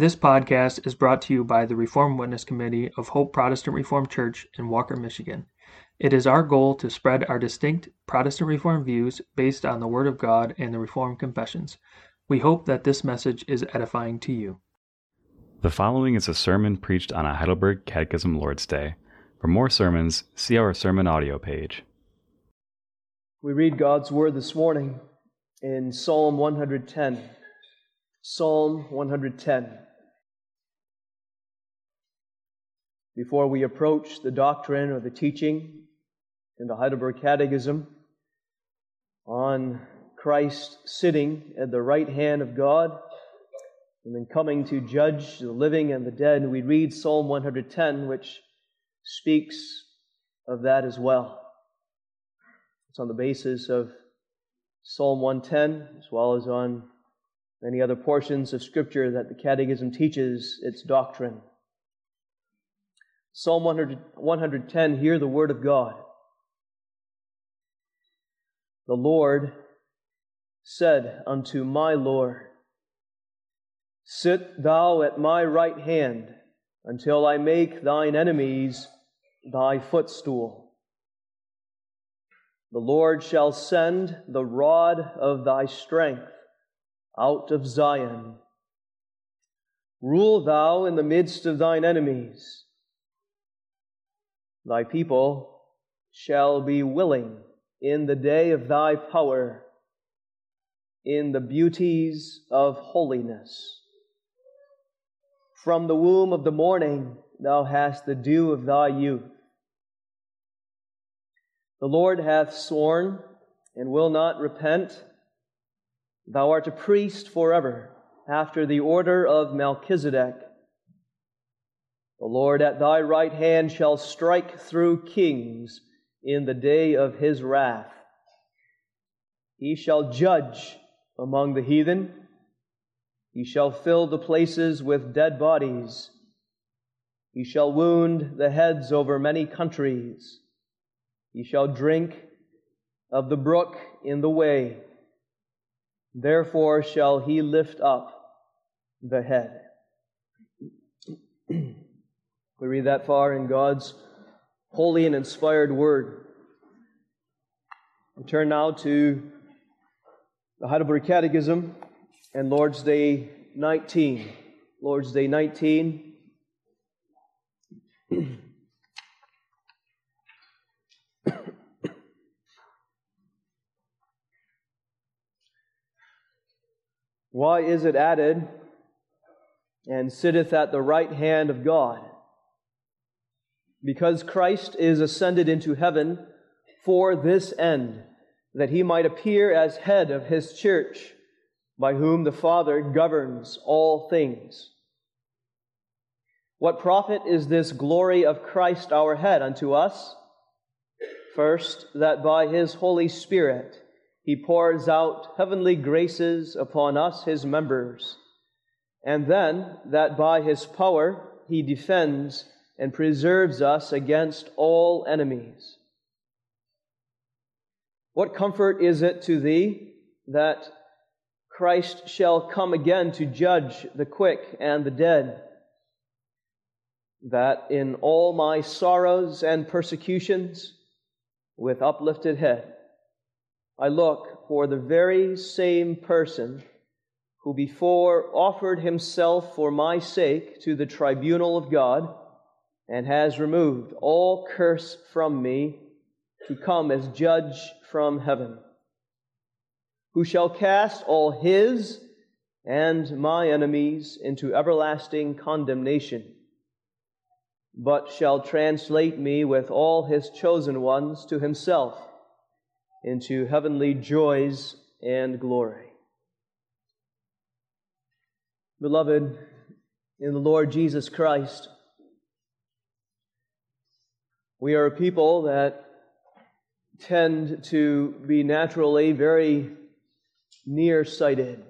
This podcast is brought to you by the Reformed Witness Committee of Hope Protestant Reformed Church in Walker, Michigan. It is our goal to spread our distinct Protestant Reformed views based on the Word of God and the Reformed Confessions. We hope that this message is edifying to you. The following is a sermon preached on a Heidelberg Catechism Lord's Day. For more sermons, see our sermon audio page. We read God's Word this morning in Psalm 110. Psalm 110. Before we approach the doctrine or the teaching in the Heidelberg Catechism on Christ sitting at the right hand of God and then coming to judge the living and the dead, we read Psalm 110, which speaks of that as well. It's on the basis of Psalm 110 as well as on many other portions of Scripture that the Catechism teaches its doctrine. Psalm 100, 110, hear the word of God. The Lord said unto my Lord, Sit thou at my right hand until I make thine enemies thy footstool. The Lord shall send the rod of thy strength out of Zion. Rule thou in the midst of thine enemies. Thy people shall be willing in the day of thy power, in the beauties of holiness. From the womb of the morning thou hast the dew of thy youth. The Lord hath sworn and will not repent. Thou art a priest forever, after the order of Melchizedek. The Lord at thy right hand shall strike through kings in the day of his wrath. He shall judge among the heathen. He shall fill the places with dead bodies. He shall wound the heads over many countries. He shall drink of the brook in the way. Therefore shall he lift up the head. we read that far in God's holy and inspired word. We turn now to the Heidelberg Catechism and Lord's Day 19. Lord's Day 19. Why is it added, and sitteth at the right hand of God? Because Christ is ascended into heaven for this end, that he might appear as head of his church, by whom the Father governs all things. What profit is this glory of Christ our head unto us? First, that by his Holy Spirit, he pours out heavenly graces upon us, his members, and then that by his power he defends and preserves us against all enemies. What comfort is it to thee that Christ shall come again to judge the quick and the dead? That in all my sorrows and persecutions, with uplifted head, I look for the very same person who before offered himself for my sake to the tribunal of God and has removed all curse from me to come as judge from heaven, who shall cast all his and my enemies into everlasting condemnation, but shall translate me with all his chosen ones to himself into heavenly joys and glory. Beloved, in the Lord Jesus Christ, we are a people that tend to be naturally very nearsighted,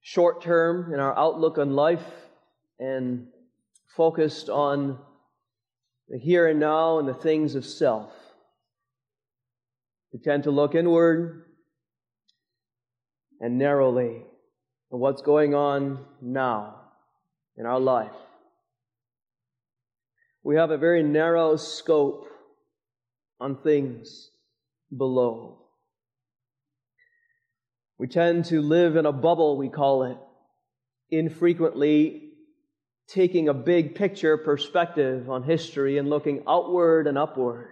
short term in our outlook on life, and focused on the here and now and the things of self. We tend to look inward and narrowly at what's going on now in our life. We have a very narrow scope on things below. We tend to live in a bubble, we call it, infrequently taking a big picture perspective on history and looking outward and upward.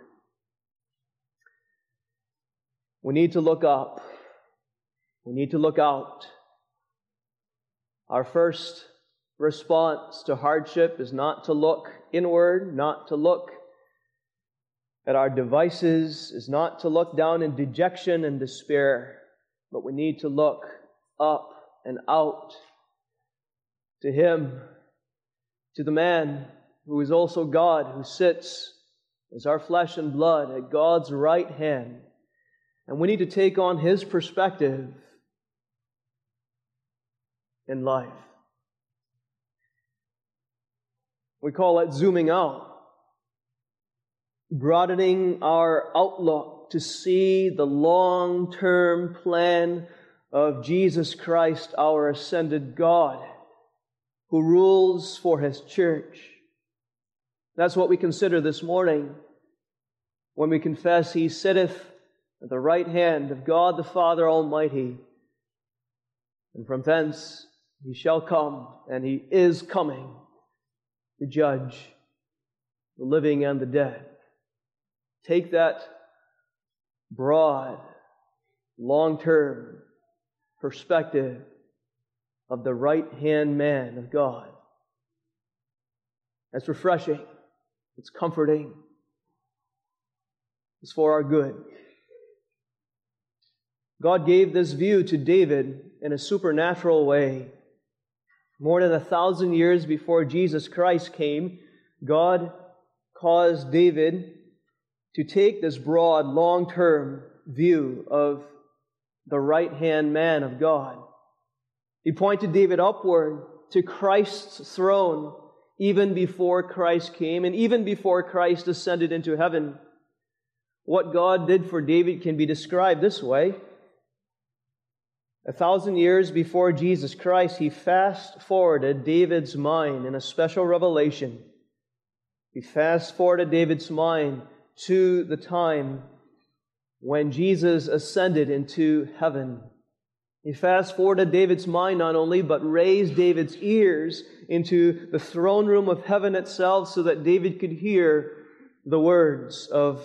We need to look up. We need to look out. Our first response to hardship is not to look inward, not to look at our devices, is not to look down in dejection and despair, but we need to look up and out to Him, to the man who is also God, who sits as our flesh and blood at God's right hand. And we need to take on His perspective in life. We call it zooming out, broadening our outlook to see the long term plan of Jesus Christ, our ascended God, who rules for his church. That's what we consider this morning when we confess he sitteth at the right hand of God the Father Almighty. And from thence he shall come, and he is coming to judge the living and the dead. Take that broad, long term perspective of the right hand man of God. That's refreshing, it's comforting, it's for our good. God gave this view to David in a supernatural way. More than a thousand years before Jesus Christ came, God caused David to take this broad, long term view of the right hand man of God. He pointed David upward to Christ's throne even before Christ came and even before Christ ascended into heaven. What God did for David can be described this way a thousand years before Jesus Christ, he fast forwarded David's mind in a special revelation. He fast forwarded David's mind to the time when Jesus ascended into heaven. He fast forwarded David's mind not only, but raised David's ears into the throne room of heaven itself so that David could hear the words of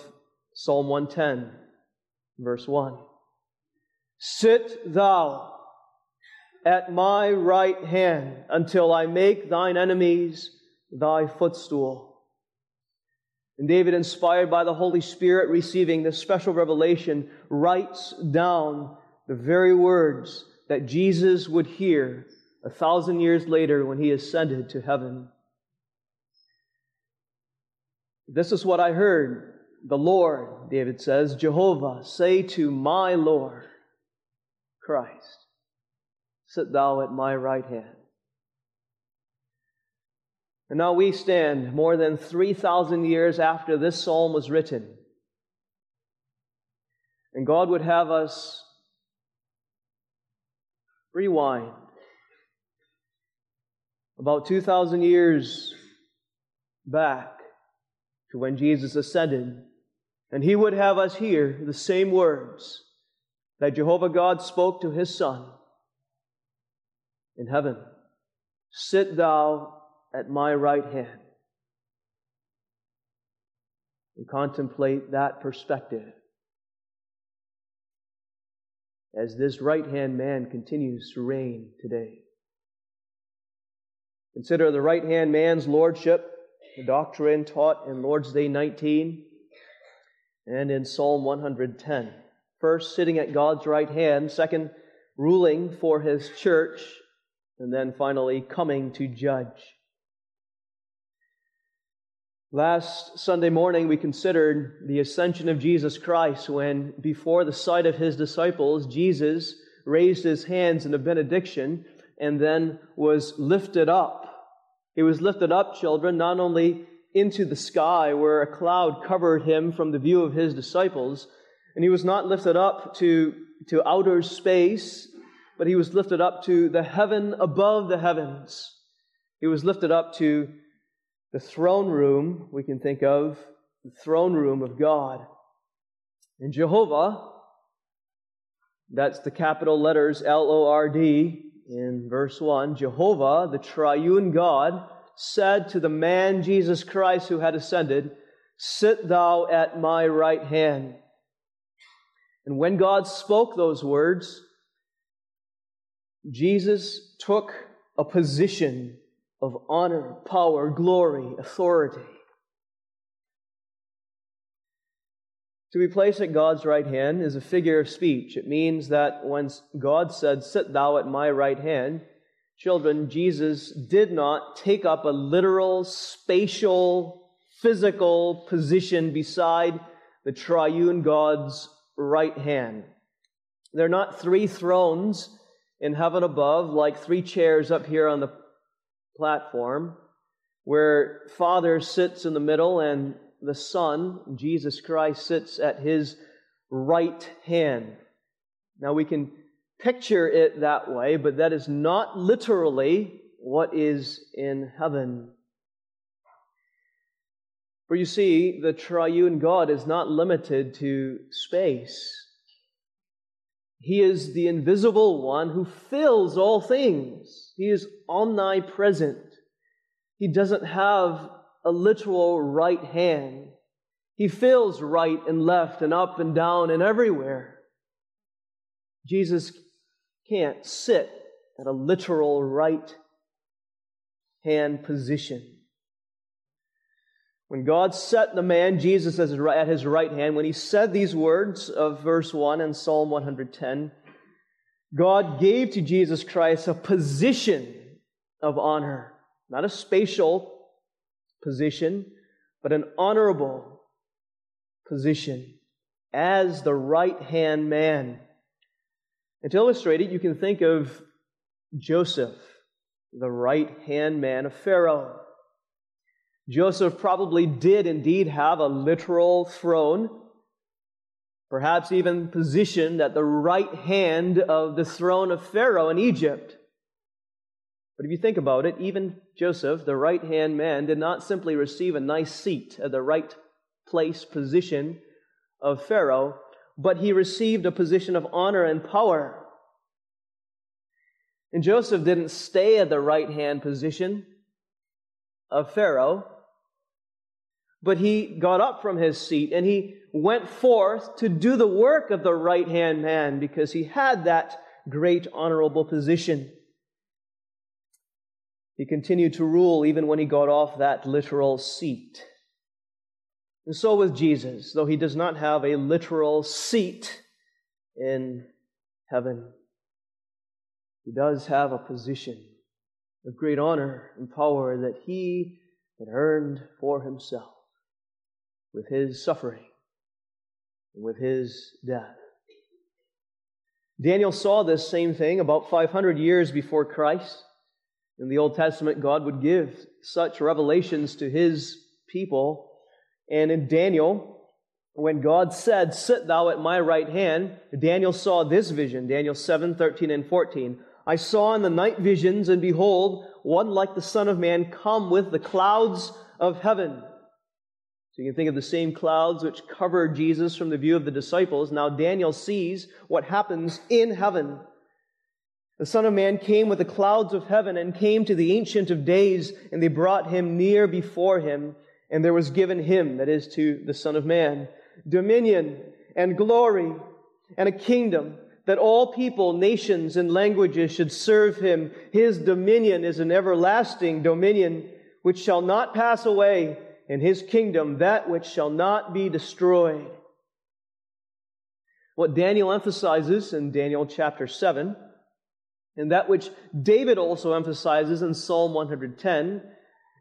Psalm 110, verse 1. Sit thou at my right hand until I make thine enemies thy footstool. And David, inspired by the Holy Spirit, receiving this special revelation, writes down the very words that Jesus would hear a thousand years later when he ascended to heaven. This is what I heard the Lord, David says, Jehovah, say to my Lord, Christ. Sit thou at my right hand. And now we stand more than 3,000 years after this psalm was written. And God would have us rewind about 2,000 years back to when Jesus ascended. And He would have us hear the same words that Jehovah God spoke to his Son in heaven Sit thou at my right hand. And contemplate that perspective as this right hand man continues to reign today. Consider the right hand man's lordship, the doctrine taught in Lord's Day 19 and in Psalm 110. First, sitting at God's right hand. Second, ruling for his church. And then finally, coming to judge. Last Sunday morning, we considered the ascension of Jesus Christ when, before the sight of his disciples, Jesus raised his hands in a benediction and then was lifted up. He was lifted up, children, not only into the sky where a cloud covered him from the view of his disciples, and he was not lifted up to, to outer space, but he was lifted up to the heaven above the heavens. He was lifted up to the throne room, we can think of the throne room of God. And Jehovah, that's the capital letters L O R D in verse 1. Jehovah, the triune God, said to the man Jesus Christ who had ascended, Sit thou at my right hand. And when God spoke those words, Jesus took a position of honor, power, glory, authority. To be placed at God's right hand is a figure of speech. It means that when God said, Sit thou at my right hand, children, Jesus did not take up a literal, spatial, physical position beside the triune God's right hand. They're not three thrones in heaven above, like three chairs up here on the platform, where Father sits in the middle and the Son, Jesus Christ, sits at his right hand. Now we can picture it that way, but that is not literally what is in heaven. For you see, the triune God is not limited to space. He is the invisible one who fills all things. He is omnipresent. He doesn't have a literal right hand. He fills right and left and up and down and everywhere. Jesus can't sit at a literal right hand position. When God set the man Jesus at his right hand, when he said these words of verse 1 in Psalm 110, God gave to Jesus Christ a position of honor, not a spatial position, but an honorable position as the right hand man. And to illustrate it, you can think of Joseph, the right hand man of Pharaoh. Joseph probably did indeed have a literal throne, perhaps even positioned at the right hand of the throne of Pharaoh in Egypt. But if you think about it, even Joseph, the right hand man, did not simply receive a nice seat at the right place, position of Pharaoh, but he received a position of honor and power. And Joseph didn't stay at the right hand position of Pharaoh, but he got up from his seat and he went forth to do the work of the right hand man because he had that great honorable position. He continued to rule even when he got off that literal seat. And so with Jesus, though he does not have a literal seat in heaven, he does have a position of great honor and power that he had earned for himself with his suffering with his death. Daniel saw this same thing about 500 years before Christ. In the Old Testament, God would give such revelations to his people. And in Daniel, when God said, Sit thou at my right hand, Daniel saw this vision, Daniel 7, 13, and 14. I saw in the night visions, and behold, one like the Son of Man come with the clouds of heaven. So you can think of the same clouds which covered Jesus from the view of the disciples. Now Daniel sees what happens in heaven. The Son of Man came with the clouds of heaven and came to the Ancient of Days, and they brought him near before him, and there was given him, that is, to the Son of Man, dominion and glory and a kingdom that all people, nations, and languages should serve him. His dominion is an everlasting dominion which shall not pass away, and his kingdom that which shall not be destroyed. What Daniel emphasizes in Daniel chapter 7 and that which David also emphasizes in Psalm 110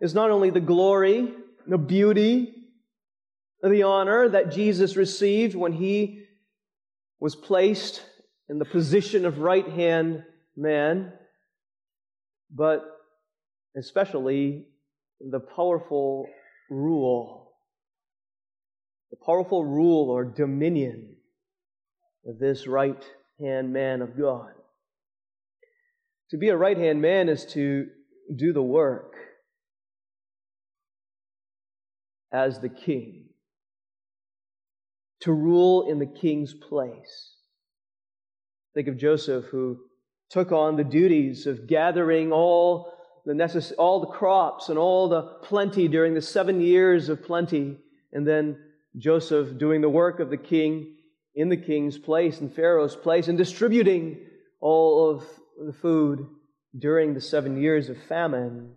is not only the glory, the beauty, the honor that Jesus received when he was placed in the position of right hand man, but especially the powerful rule, the powerful rule or dominion of this right hand man of God. To be a right hand man is to do the work as the king, to rule in the king's place. Think of Joseph, who took on the duties of gathering all the necess- all the crops and all the plenty during the seven years of plenty, and then Joseph doing the work of the king in the king's place and Pharaoh's place and distributing all of the food during the seven years of famine.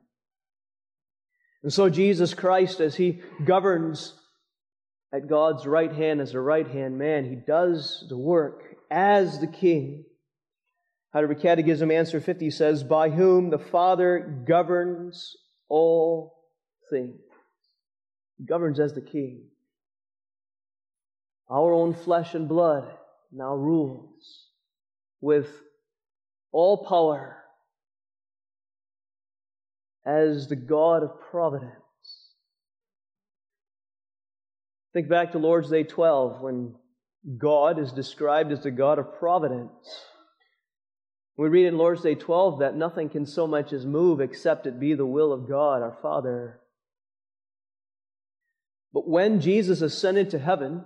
And so Jesus Christ, as he governs at God's right hand as a right hand man, he does the work as the king. Heidelberg Catechism answer 50 says, By whom the Father governs all things. He governs as the king. Our own flesh and blood now rules with all power as the God of providence. Think back to Lord's Day 12 when God is described as the God of providence. We read in Lord's Day 12 that nothing can so much as move except it be the will of God, our Father. But when Jesus ascended to heaven,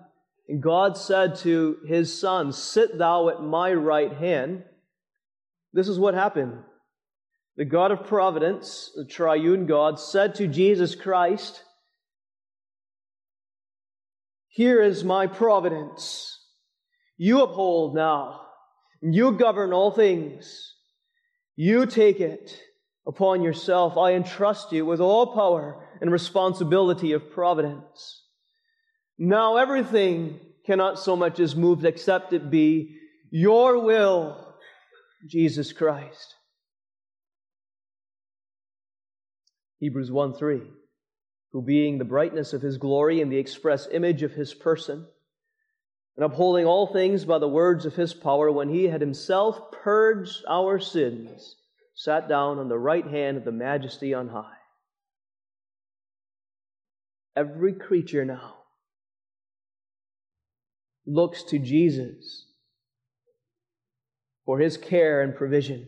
and God said to his Son, Sit thou at my right hand, this is what happened. The God of providence, the triune God, said to Jesus Christ, Here is my providence. You uphold now. You govern all things. You take it upon yourself. I entrust you with all power and responsibility of providence. Now everything cannot so much as move except it be your will, Jesus Christ. Hebrews 1 3. Who being the brightness of his glory and the express image of his person, and upholding all things by the words of his power, when he had himself purged our sins, sat down on the right hand of the majesty on high. Every creature now looks to Jesus for his care and provision.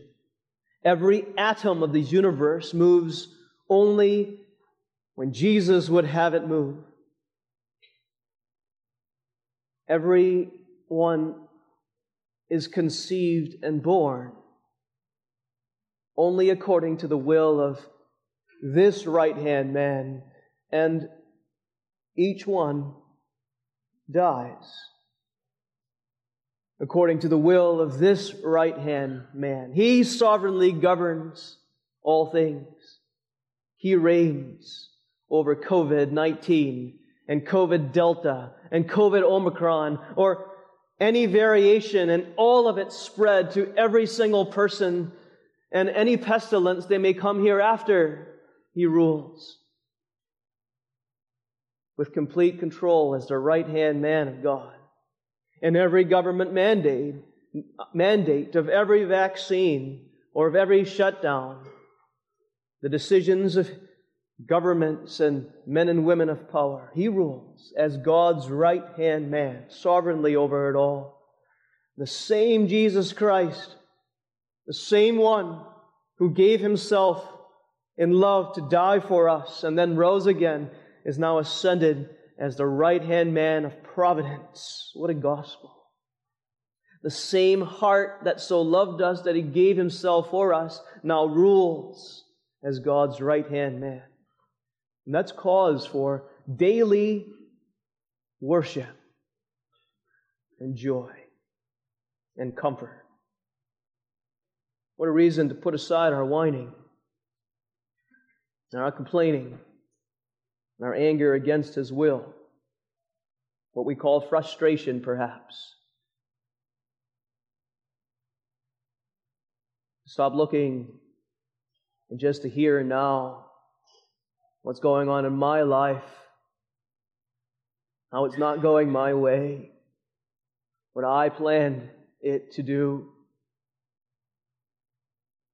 Every atom of the universe moves only when Jesus would have it move. Everyone is conceived and born only according to the will of this right hand man, and each one dies according to the will of this right hand man. He sovereignly governs all things. He reigns over COVID 19 and COVID Delta and COVID Omicron or any variation and all of it spread to every single person and any pestilence they may come hereafter. He rules with complete control as the right hand man of God and every government mandate, mandate of every vaccine or of every shutdown, the decisions of governments and men and women of power. He rules as God's right hand man, sovereignly over it all. The same Jesus Christ, the same one who gave himself in love to die for us and then rose again, is now ascended as the right hand man of providence. What a gospel. The same heart that so loved us that he gave himself for us now rules as God's right hand man. And that's cause for daily worship and joy and comfort. What a reason to put aside our whining and our complaining and our anger against His will, what we call frustration, perhaps. Stop looking and just to here and now what's going on in my life, how it's not going my way, what I planned it to do,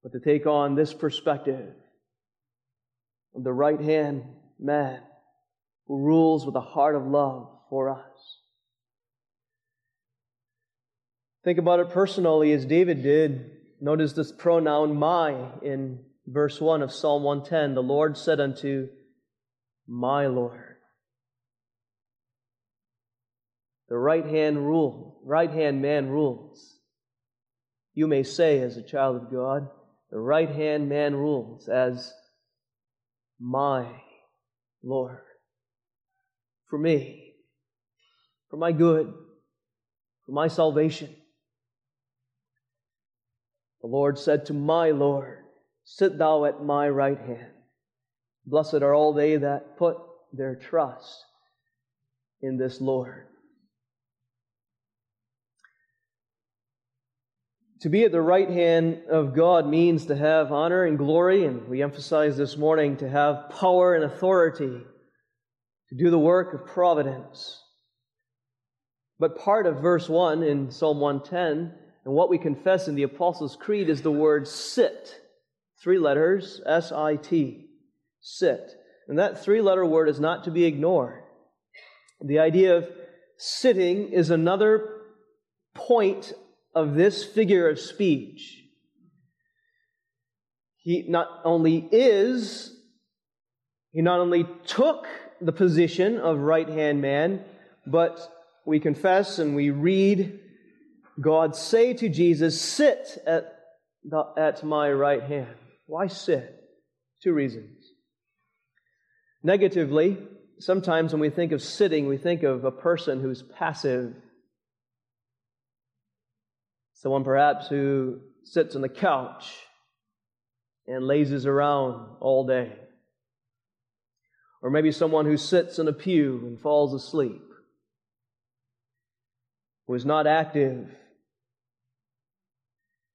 but to take on this perspective of the right hand man who rules with a heart of love for us. Think about it personally as David did Notice this pronoun my in verse 1 of Psalm 110. The Lord said unto my Lord. The right hand rule, right hand man rules. You may say, as a child of God, the right hand man rules as my Lord. For me, for my good, for my salvation. The Lord said to my Lord, Sit thou at my right hand. Blessed are all they that put their trust in this Lord. To be at the right hand of God means to have honor and glory, and we emphasize this morning to have power and authority to do the work of providence. But part of verse 1 in Psalm 110 and what we confess in the Apostles' Creed is the word sit. Three letters, S I T, sit. And that three letter word is not to be ignored. The idea of sitting is another point of this figure of speech. He not only is, he not only took the position of right hand man, but we confess and we read God say to Jesus, Sit at, the, at my right hand. Why sit? Two reasons. Negatively, sometimes when we think of sitting, we think of a person who's passive Someone perhaps who sits on the couch and lazes around all day. Or maybe someone who sits in a pew and falls asleep, who is not active.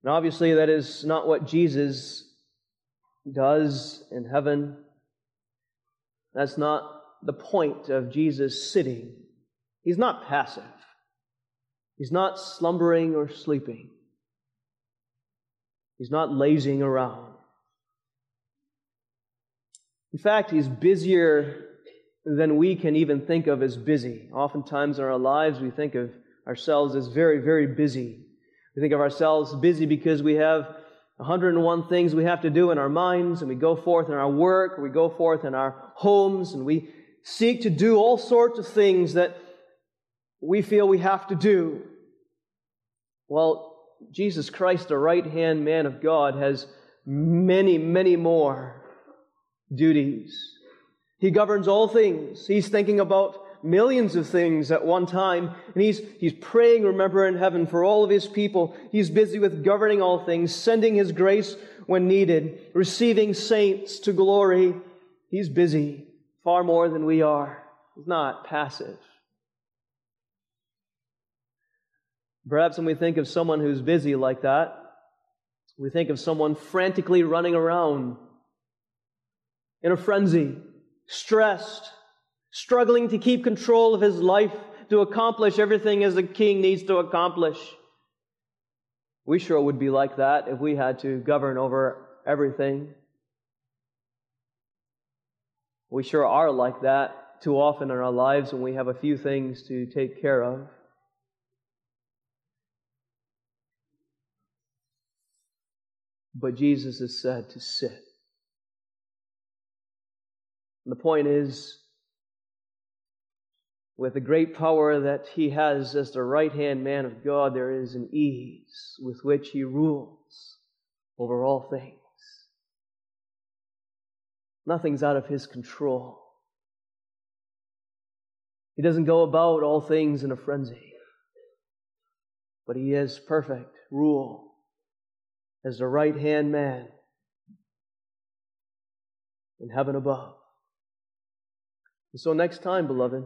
And obviously, that is not what Jesus does in heaven. That's not the point of Jesus sitting. He's not passive. He's not slumbering or sleeping. He's not lazing around. In fact, he's busier than we can even think of as busy. Oftentimes in our lives, we think of ourselves as very, very busy. We think of ourselves busy because we have 101 things we have to do in our minds, and we go forth in our work, we go forth in our homes, and we seek to do all sorts of things that we feel we have to do. Well, Jesus Christ, the right hand man of God, has many, many more duties. He governs all things. He's thinking about millions of things at one time, and he's, he's praying, remember, in heaven for all of his people. He's busy with governing all things, sending his grace when needed, receiving saints to glory. He's busy far more than we are. He's not passive. Perhaps when we think of someone who's busy like that, we think of someone frantically running around in a frenzy, stressed, struggling to keep control of his life to accomplish everything as a king needs to accomplish. We sure would be like that if we had to govern over everything. We sure are like that too often in our lives when we have a few things to take care of. But Jesus is said to sit. And the point is, with the great power that he has as the right hand man of God, there is an ease with which he rules over all things. Nothing's out of his control. He doesn't go about all things in a frenzy, but he is perfect rule as the right hand man in heaven above. And so, next time, beloved,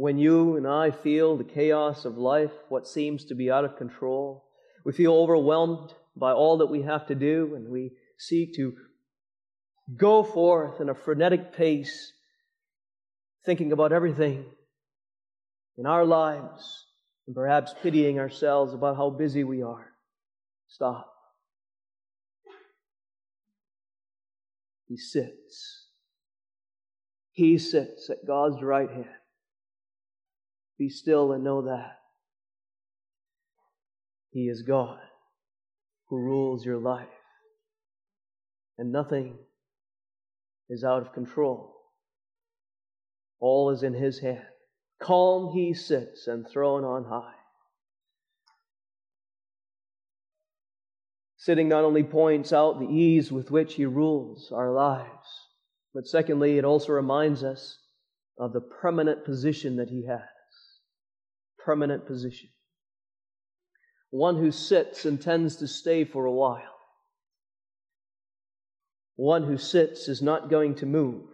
when you and I feel the chaos of life, what seems to be out of control, we feel overwhelmed by all that we have to do, and we seek to go forth in a frenetic pace, thinking about everything in our lives, and perhaps pitying ourselves about how busy we are. Stop. He sits. He sits at God's right hand. Be still and know that. He is God. who rules your life. And nothing is out of control. All is in his hand. Calm he sits and throne on high. Sitting not only points out the ease with which he rules our lives, but secondly, it also reminds us of the permanent position that he has. Permanent position. One who sits intends to stay for a while. One who sits is not going to move.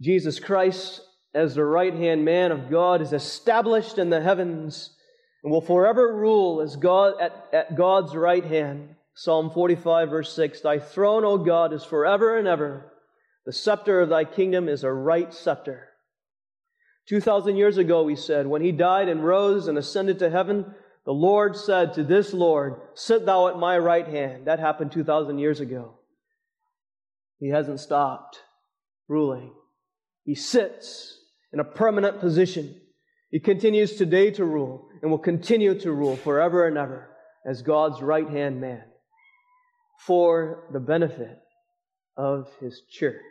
Jesus Christ, as the right hand man of God, is established in the heavens and will forever rule as God at, at God's right hand. Psalm 45, verse 6 Thy throne, O God, is forever and ever. The scepter of thy kingdom is a right scepter. 2,000 years ago, we said, when he died and rose and ascended to heaven, the Lord said to this Lord, Sit thou at my right hand. That happened 2,000 years ago. He hasn't stopped ruling. He sits in a permanent position. He continues today to rule and will continue to rule forever and ever as God's right hand man for the benefit of his church,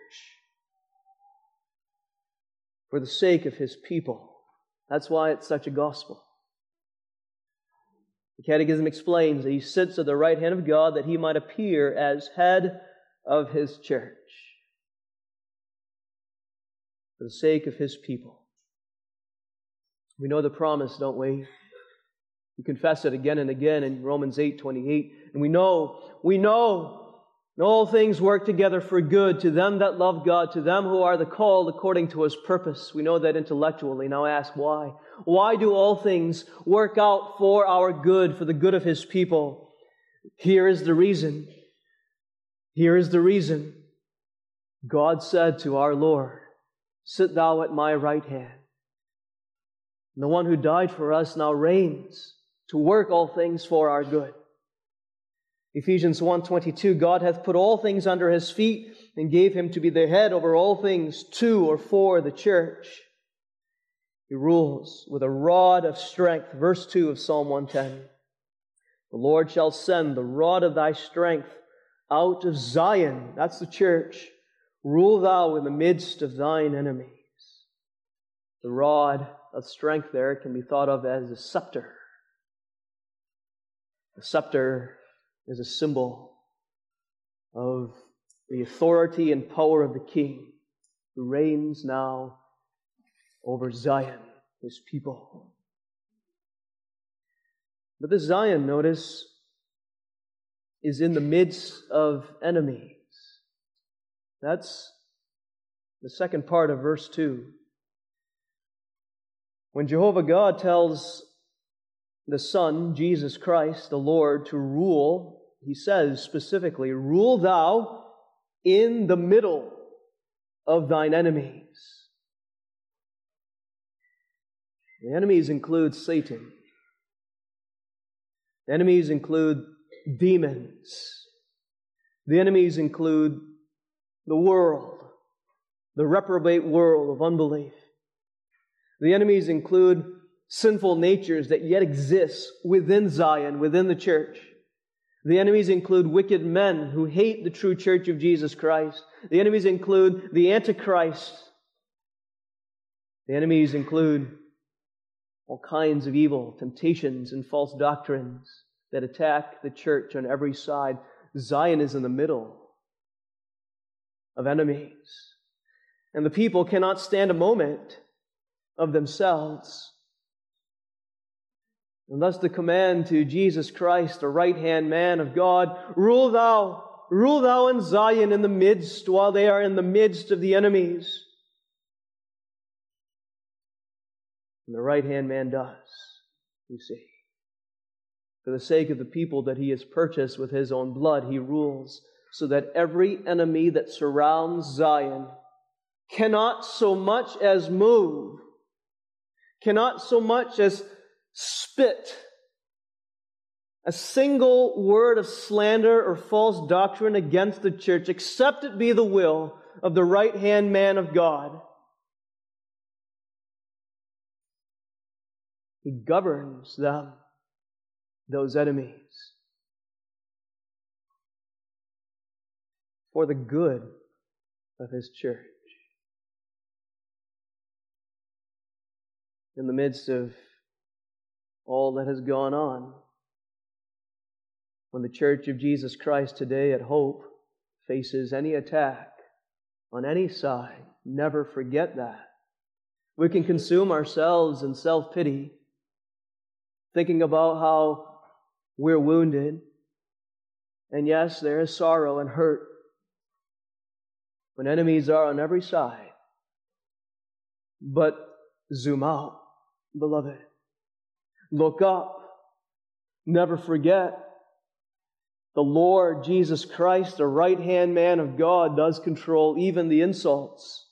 for the sake of his people. That's why it's such a gospel. The Catechism explains that he sits at the right hand of God that he might appear as head of his church for the sake of his people. We know the promise, don't we? We confess it again and again in Romans 8 28. And we know, we know all things work together for good to them that love God, to them who are the called according to his purpose. We know that intellectually. Now ask why. Why do all things work out for our good, for the good of his people? Here is the reason. Here is the reason. God said to our Lord, Sit thou at my right hand. And the one who died for us now reigns to work all things for our good. Ephesians 1:22 God hath put all things under his feet and gave him to be the head over all things to or for the church. He rules with a rod of strength. Verse 2 of Psalm 110. The Lord shall send the rod of thy strength out of Zion. That's the church Rule thou in the midst of thine enemies. The rod of strength there can be thought of as a scepter. The scepter is a symbol of the authority and power of the king who reigns now over Zion, his people. But this Zion, notice, is in the midst of enemies. That's the second part of verse 2. When Jehovah God tells the Son, Jesus Christ, the Lord, to rule, he says specifically, Rule thou in the middle of thine enemies. The enemies include Satan. The enemies include demons. The enemies include the world, the reprobate world of unbelief. The enemies include sinful natures that yet exist within Zion, within the church. The enemies include wicked men who hate the true church of Jesus Christ. The enemies include the Antichrist. The enemies include all kinds of evil, temptations, and false doctrines that attack the church on every side. Zion is in the middle of enemies. And the people cannot stand a moment of themselves. And thus the command to Jesus Christ, the right hand man of God, rule thou, rule thou in Zion in the midst, while they are in the midst of the enemies. And the right hand man does, you see. For the sake of the people that he has purchased with his own blood, he rules so that every enemy that surrounds Zion cannot so much as move, cannot so much as spit a single word of slander or false doctrine against the church, except it be the will of the right hand man of God. He governs them those enemies for the good of His church. In the midst of all that has gone on, when the Church of Jesus Christ today at Hope faces any attack on any side, never forget that. We can consume ourselves in self pity, thinking about how we're wounded. And yes, there is sorrow and hurt when enemies are on every side. But zoom out, beloved. Look up. Never forget the Lord Jesus Christ, the right hand man of God, does control even the insults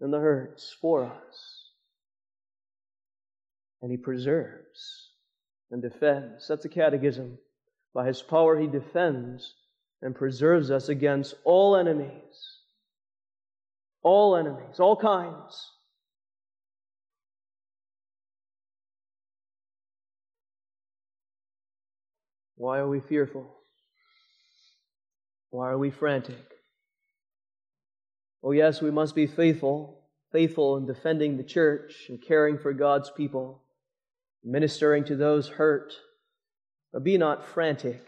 and the hurts for us. And he preserves and defends. That's a catechism. By his power, he defends and preserves us against all enemies. All enemies, all kinds. Why are we fearful? Why are we frantic? Oh, yes, we must be faithful, faithful in defending the church and caring for God's people, ministering to those hurt. But be not frantic,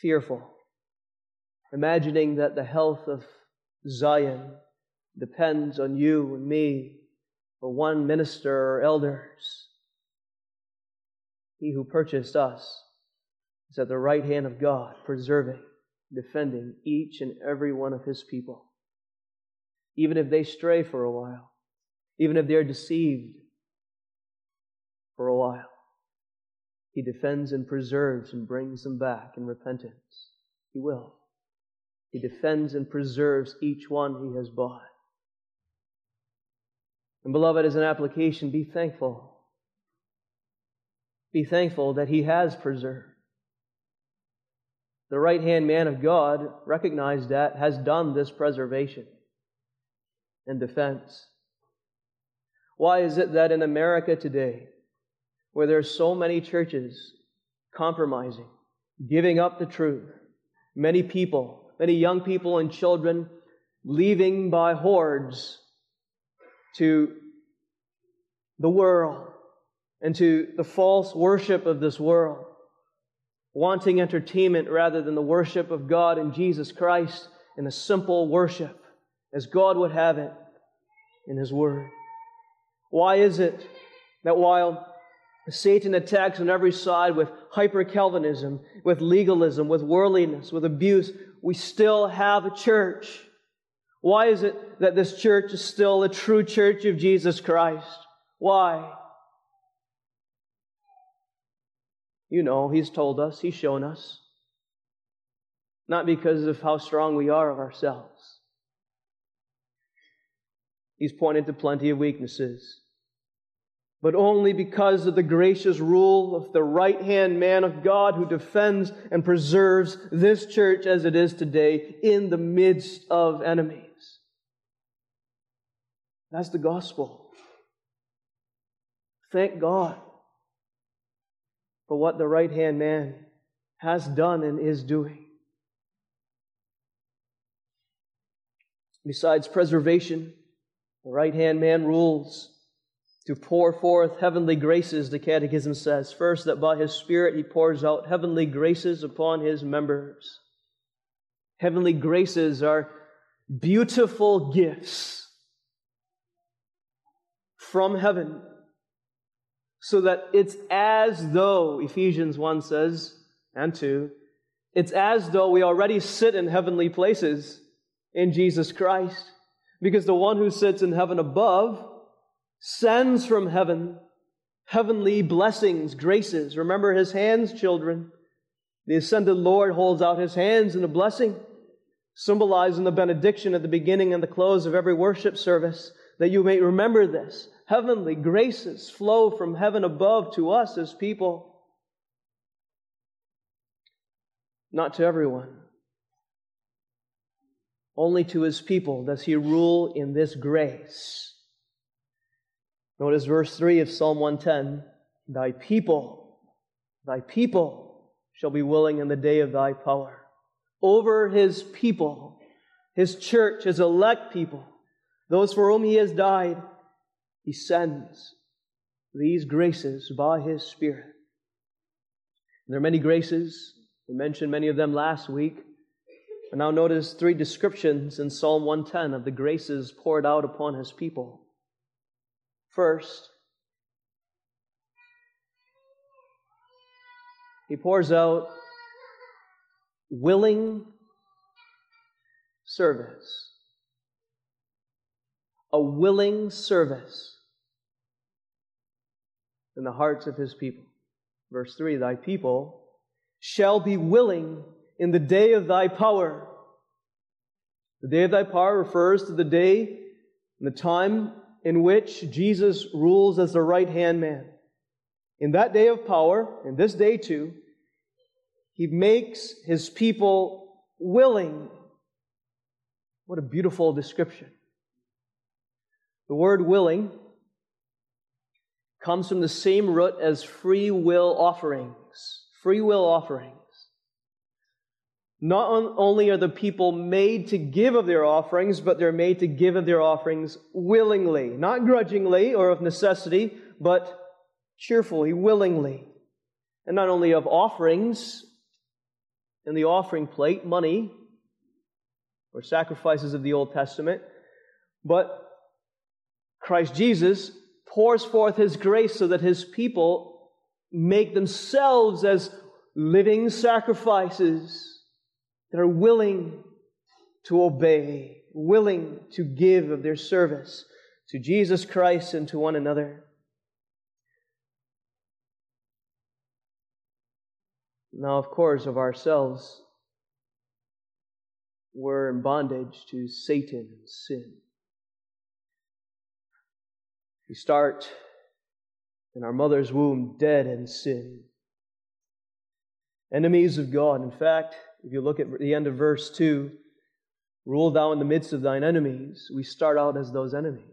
fearful, imagining that the health of Zion depends on you and me or one minister or elders. He who purchased us is at the right hand of God, preserving, defending each and every one of his people. Even if they stray for a while, even if they're deceived for a while, he defends and preserves and brings them back in repentance. He will. He defends and preserves each one he has bought. And beloved, as an application, be thankful. Be thankful that he has preserved the right hand man of God, recognized that, has done this preservation and defense. Why is it that in America today, where there are so many churches compromising, giving up the truth, many people, many young people and children leaving by hordes to the world and to the false worship of this world, wanting entertainment rather than the worship of God and Jesus Christ in a simple worship as God would have it in His Word. Why is it that while Satan attacks on every side with hyper Calvinism, with legalism, with worldliness, with abuse, we still have a church? Why is it that this church is still the true church of Jesus Christ? Why? You know, He's told us, He's shown us. Not because of how strong we are of ourselves. He's pointed to plenty of weaknesses. But only because of the gracious rule of the right hand man of God who defends and preserves this church as it is today in the midst of enemies. That's the gospel. Thank God for what the right hand man has done and is doing. Besides preservation, the right hand man rules to pour forth heavenly graces, the Catechism says. First, that by his Spirit he pours out heavenly graces upon his members. Heavenly graces are beautiful gifts from heaven so that it's as though, Ephesians 1 says, and 2, it's as though we already sit in heavenly places in Jesus Christ. Because the one who sits in heaven above sends from heaven heavenly blessings, graces. Remember his hands, children. The ascended Lord holds out his hands in a blessing, symbolizing the benediction at the beginning and the close of every worship service, that you may remember this heavenly graces flow from heaven above to us as people. Not to everyone. Only to his people does he rule in this grace. Notice verse 3 of Psalm 110 Thy people, thy people shall be willing in the day of thy power. Over his people, his church, his elect people, those for whom he has died, he sends these graces by his Spirit. There are many graces. We mentioned many of them last week. And now notice three descriptions in Psalm 110 of the graces poured out upon his people. First, he pours out willing service. A willing service in the hearts of his people. Verse 3 Thy people shall be willing in the day of thy power. The day of thy power refers to the day and the time in which Jesus rules as the right hand man. In that day of power, in this day too, he makes his people willing. What a beautiful description. The word willing comes from the same root as free will offerings. Free will offerings. Not only are the people made to give of their offerings, but they're made to give of their offerings willingly, not grudgingly or of necessity, but cheerfully, willingly. And not only of offerings in the offering plate, money, or sacrifices of the Old Testament, but Christ Jesus pours forth his grace so that his people make themselves as living sacrifices that are willing to obey, willing to give of their service to Jesus Christ and to one another. Now, of course, of ourselves, we're in bondage to Satan and sin. We start in our mother's womb dead in sin, enemies of God. In fact, if you look at the end of verse 2, rule thou in the midst of thine enemies, we start out as those enemies.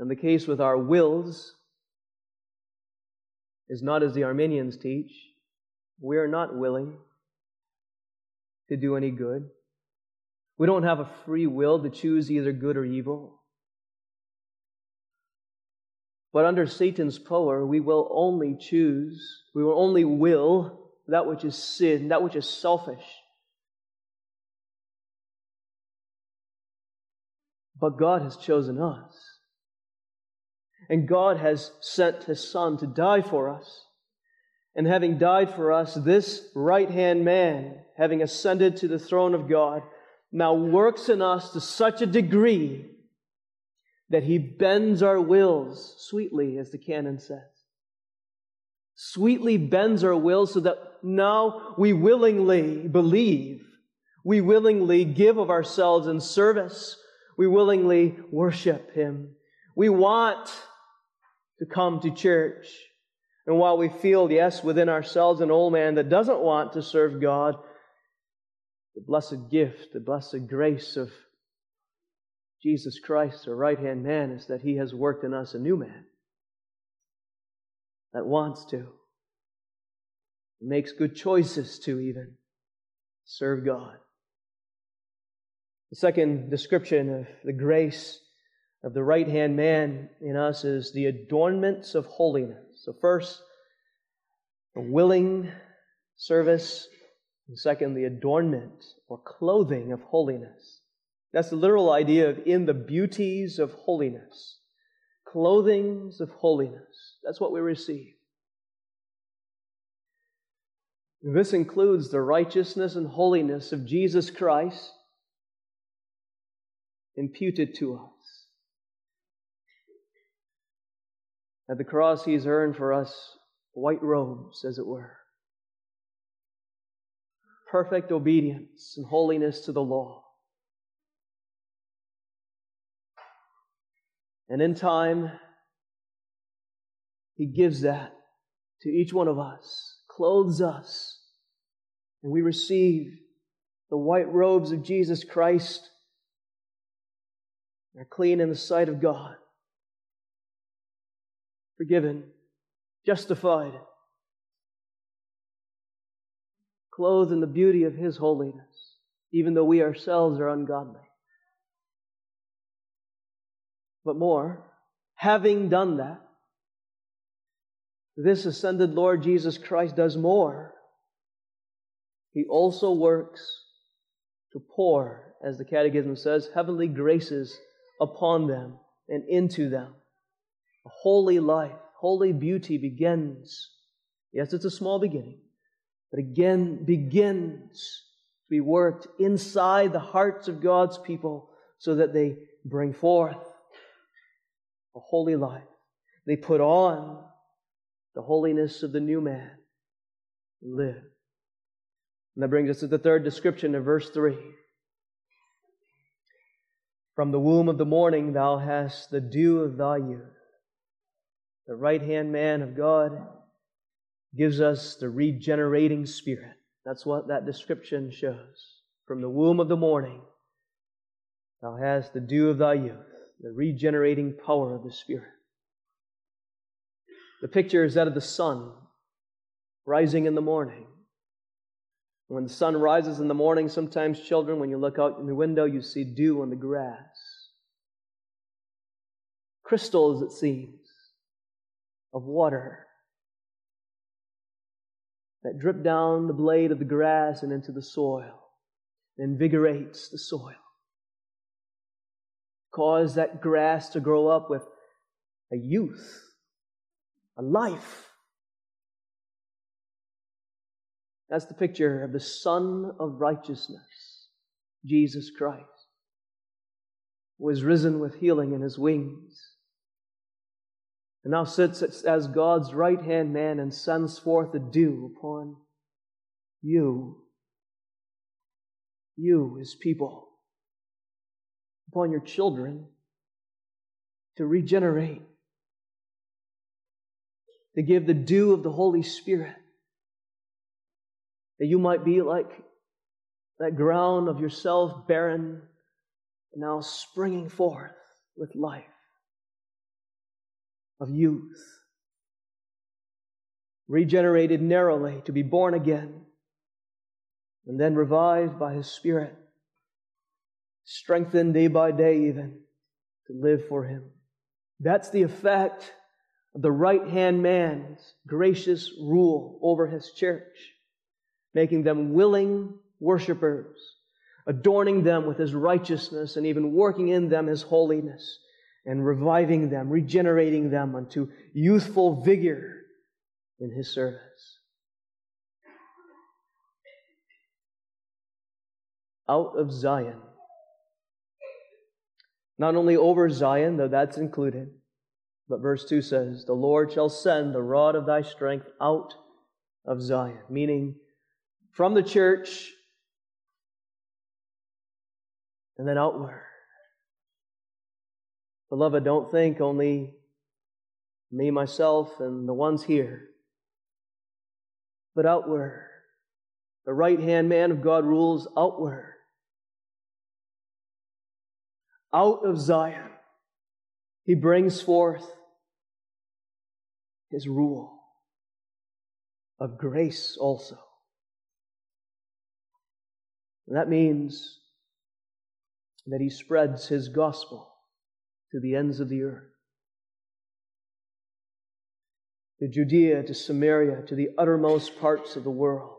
And the case with our wills is not as the Arminians teach. We are not willing to do any good. We don't have a free will to choose either good or evil. But under Satan's power, we will only choose, we will only will that which is sin, that which is selfish. But God has chosen us. And God has sent His Son to die for us. And having died for us, this right hand man, having ascended to the throne of God, now works in us to such a degree that he bends our wills sweetly, as the canon says. Sweetly bends our wills so that now we willingly believe. We willingly give of ourselves in service. We willingly worship him. We want to come to church. And while we feel, yes, within ourselves an old man that doesn't want to serve God, the blessed gift, the blessed grace of Jesus Christ, our right hand man, is that he has worked in us a new man that wants to, makes good choices to even serve God. The second description of the grace of the right hand man in us is the adornments of holiness. So, first, the willing service, and second, the adornment or clothing of holiness. That's the literal idea of in the beauties of holiness. Clothings of holiness. That's what we receive. This includes the righteousness and holiness of Jesus Christ imputed to us. At the cross, He's earned for us white robes, as it were. Perfect obedience and holiness to the law. And in time, He gives that to each one of us, clothes us, and we receive the white robes of Jesus Christ are clean in the sight of God, forgiven, justified, clothed in the beauty of His holiness, even though we ourselves are ungodly. But more, having done that, this ascended Lord Jesus Christ does more. He also works to pour, as the Catechism says, heavenly graces upon them and into them. A holy life, holy beauty begins. Yes, it's a small beginning, but again begins to be worked inside the hearts of God's people so that they bring forth a holy life. They put on the holiness of the new man and live. And that brings us to the third description of verse 3. From the womb of the morning thou hast the dew of thy youth. The right hand man of God gives us the regenerating spirit. That's what that description shows. From the womb of the morning thou hast the dew of thy youth, the regenerating power of the Spirit. The picture is that of the sun rising in the morning. When the sun rises in the morning, sometimes, children, when you look out in the window, you see dew on the grass. Crystals, it seems, of water that drip down the blade of the grass and into the soil, invigorates the soil. Cause that grass to grow up with a youth, a life That's the picture of the Sun of Righteousness, Jesus Christ, was risen with healing in his wings, and now sits as God's right hand man and sends forth the dew upon you, you, his people, upon your children, to regenerate, to give the dew of the Holy Spirit that you might be like that ground of yourself barren, now springing forth with life, of youth, regenerated narrowly to be born again, and then revived by His Spirit, strengthened day by day even to live for Him. That's the effect of the right hand man's gracious rule over His church making them willing worshippers, adorning them with His righteousness, and even working in them His holiness, and reviving them, regenerating them unto youthful vigor in His service. Out of Zion. Not only over Zion, though that's included, but verse 2 says, The Lord shall send the rod of thy strength out of Zion, meaning from the church and then outward. Beloved, don't think only me, myself, and the ones here, but outward. The right hand man of God rules outward. Out of Zion, he brings forth his rule of grace also. And that means that he spreads his gospel to the ends of the earth. To Judea, to Samaria, to the uttermost parts of the world.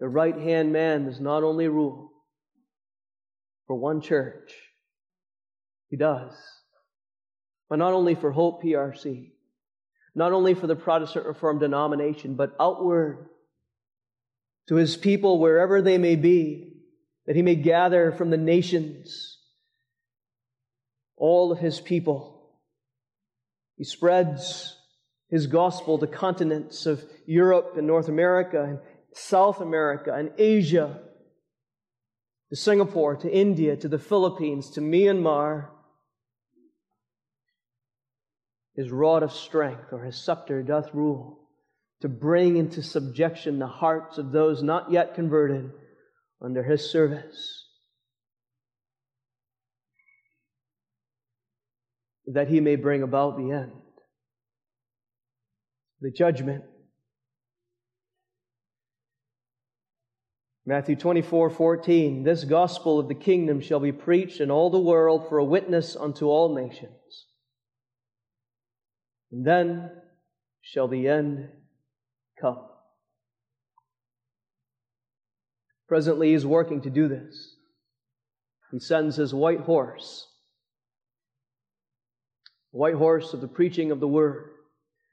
The right hand man does not only rule for one church, he does, but not only for Hope PRC, not only for the Protestant Reformed denomination, but outward to his people wherever they may be, that he may gather from the nations all of his people. He spreads his gospel to continents of Europe and North America and South America and Asia, to Singapore, to India, to the Philippines, to Myanmar. His rod of strength or his scepter doth rule to bring into subjection the hearts of those not yet converted under his service. That he may bring about the end, the judgment. Matthew 24, 14. This gospel of the kingdom shall be preached in all the world for a witness unto all nations. And then shall the end come. Presently, he's working to do this. He sends his white horse, white horse of the preaching of the word.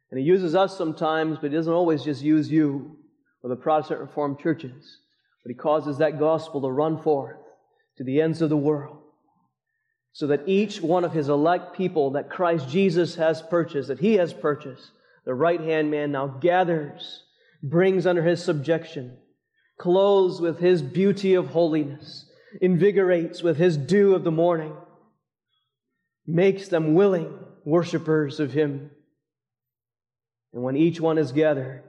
And he uses us sometimes, but he doesn't always just use you or the Protestant Reformed churches. But he causes that gospel to run forth to the ends of the world so that each one of his elect people that Christ Jesus has purchased, that he has purchased, the right hand man now gathers, brings under his subjection, clothes with his beauty of holiness, invigorates with his dew of the morning, makes them willing worshippers of him. And when each one is gathered,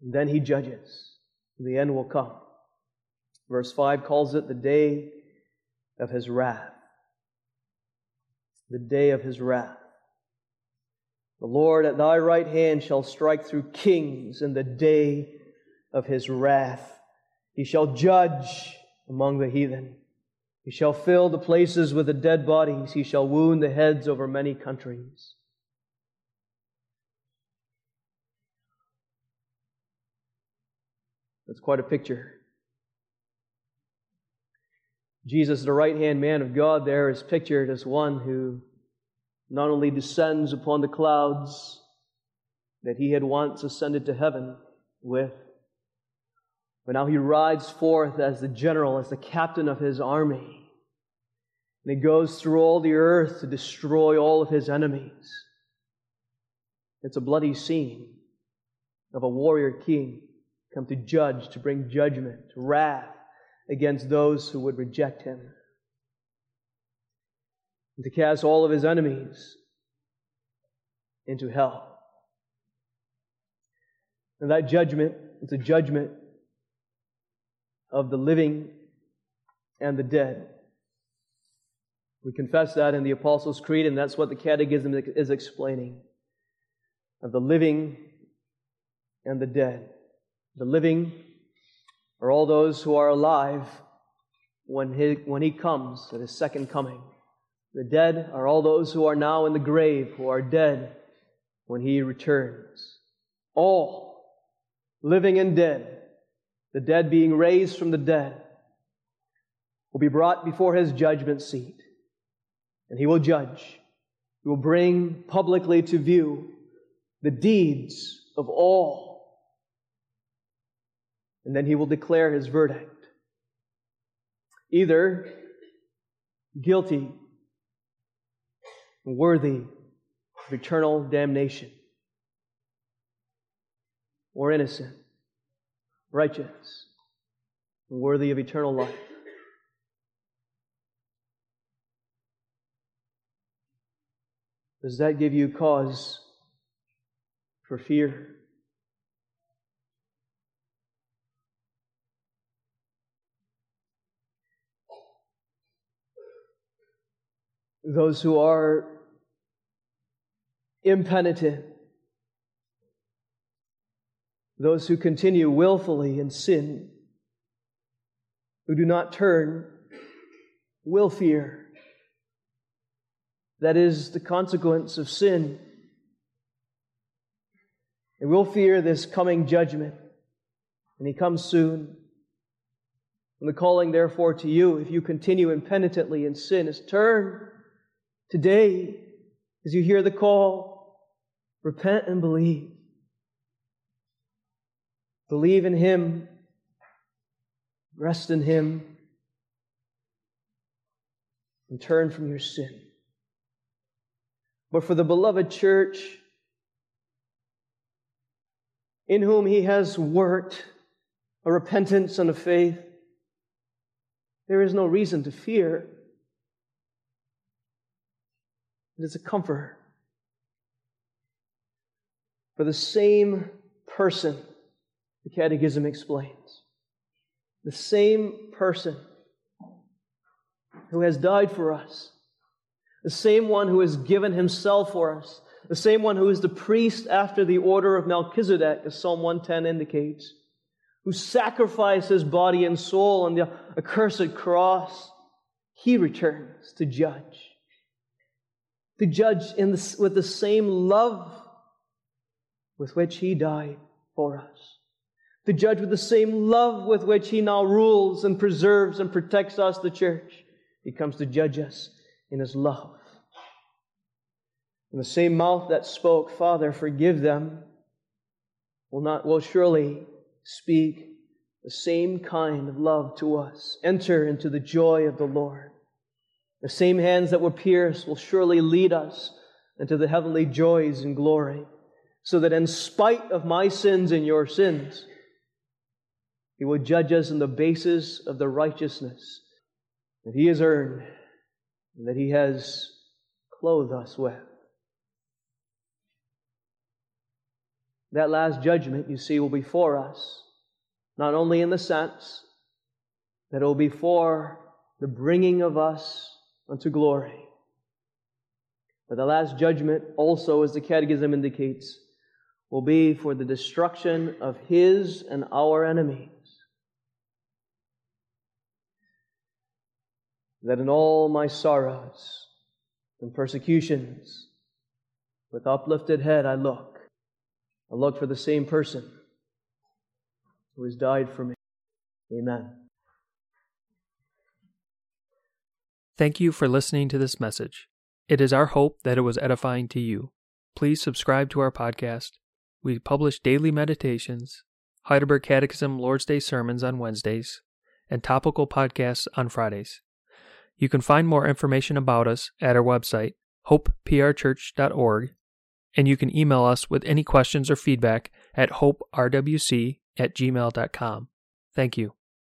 then he judges. The end will come. Verse 5 calls it the day of his wrath. The day of his wrath. The Lord at thy right hand shall strike through kings in the day of his wrath. He shall judge among the heathen. He shall fill the places with the dead bodies. He shall wound the heads over many countries. That's quite a picture. Jesus, the right hand man of God, there is pictured as one who not only descends upon the clouds that he had once ascended to heaven with, but now he rides forth as the general, as the captain of his army. And he goes through all the earth to destroy all of his enemies. It's a bloody scene of a warrior king come to judge, to bring judgment, to wrath against those who would reject him, and to cast all of his enemies into hell. And that judgment is a judgment of the living and the dead. We confess that in the Apostles' Creed, and that's what the Catechism is explaining of the living and the dead. The living are all those who are alive when he, when he comes at his second coming. The dead are all those who are now in the grave, who are dead when he returns. All, living and dead, the dead being raised from the dead, will be brought before his judgment seat. And he will judge. He will bring publicly to view the deeds of all and then he will declare his verdict. Either guilty, worthy of eternal damnation, or innocent, righteous, worthy of eternal life. Does that give you cause for fear? those who are impenitent, those who continue willfully in sin, who do not turn, will fear. That is the consequence of sin. And we'll fear this coming judgment. And he comes soon. And the calling, therefore, to you, if you continue impenitently in sin, is turn Today, as you hear the call, repent and believe. Believe in Him, rest in Him, and turn from your sin. But for the beloved church, in whom He has worked a repentance and a faith, there is no reason to fear. It is a comfort. For the same person, the Catechism explains, the same person who has died for us, the same one who has given himself for us, the same one who is the priest after the order of Melchizedek, as Psalm 110 indicates, who sacrificed his body and soul on the accursed cross, he returns to judge. To judge in the, with the same love with which he died for us. To judge with the same love with which he now rules and preserves and protects us, the church. He comes to judge us in his love. And the same mouth that spoke, Father, forgive them, will not will surely speak the same kind of love to us. Enter into the joy of the Lord. The same hands that were pierced will surely lead us into the heavenly joys and glory, so that in spite of my sins and your sins, He will judge us on the basis of the righteousness that He has earned and that He has clothed us with. That last judgment, you see, will be for us, not only in the sense that it will be for the bringing of us unto glory. But the last judgment, also, as the Catechism indicates, will be for the destruction of his and our enemies. That in all my sorrows and persecutions, with uplifted head I look. I look for the same person who has died for me. Amen. Thank you for listening to this message. It is our hope that it was edifying to you. Please subscribe to our podcast. We publish daily meditations, Heidelberg Catechism Lord's Day sermons on Wednesdays, and topical podcasts on Fridays. You can find more information about us at our website, hopeprchurch.org, and you can email us with any questions or feedback at hoperwc at gmail.com. Thank you.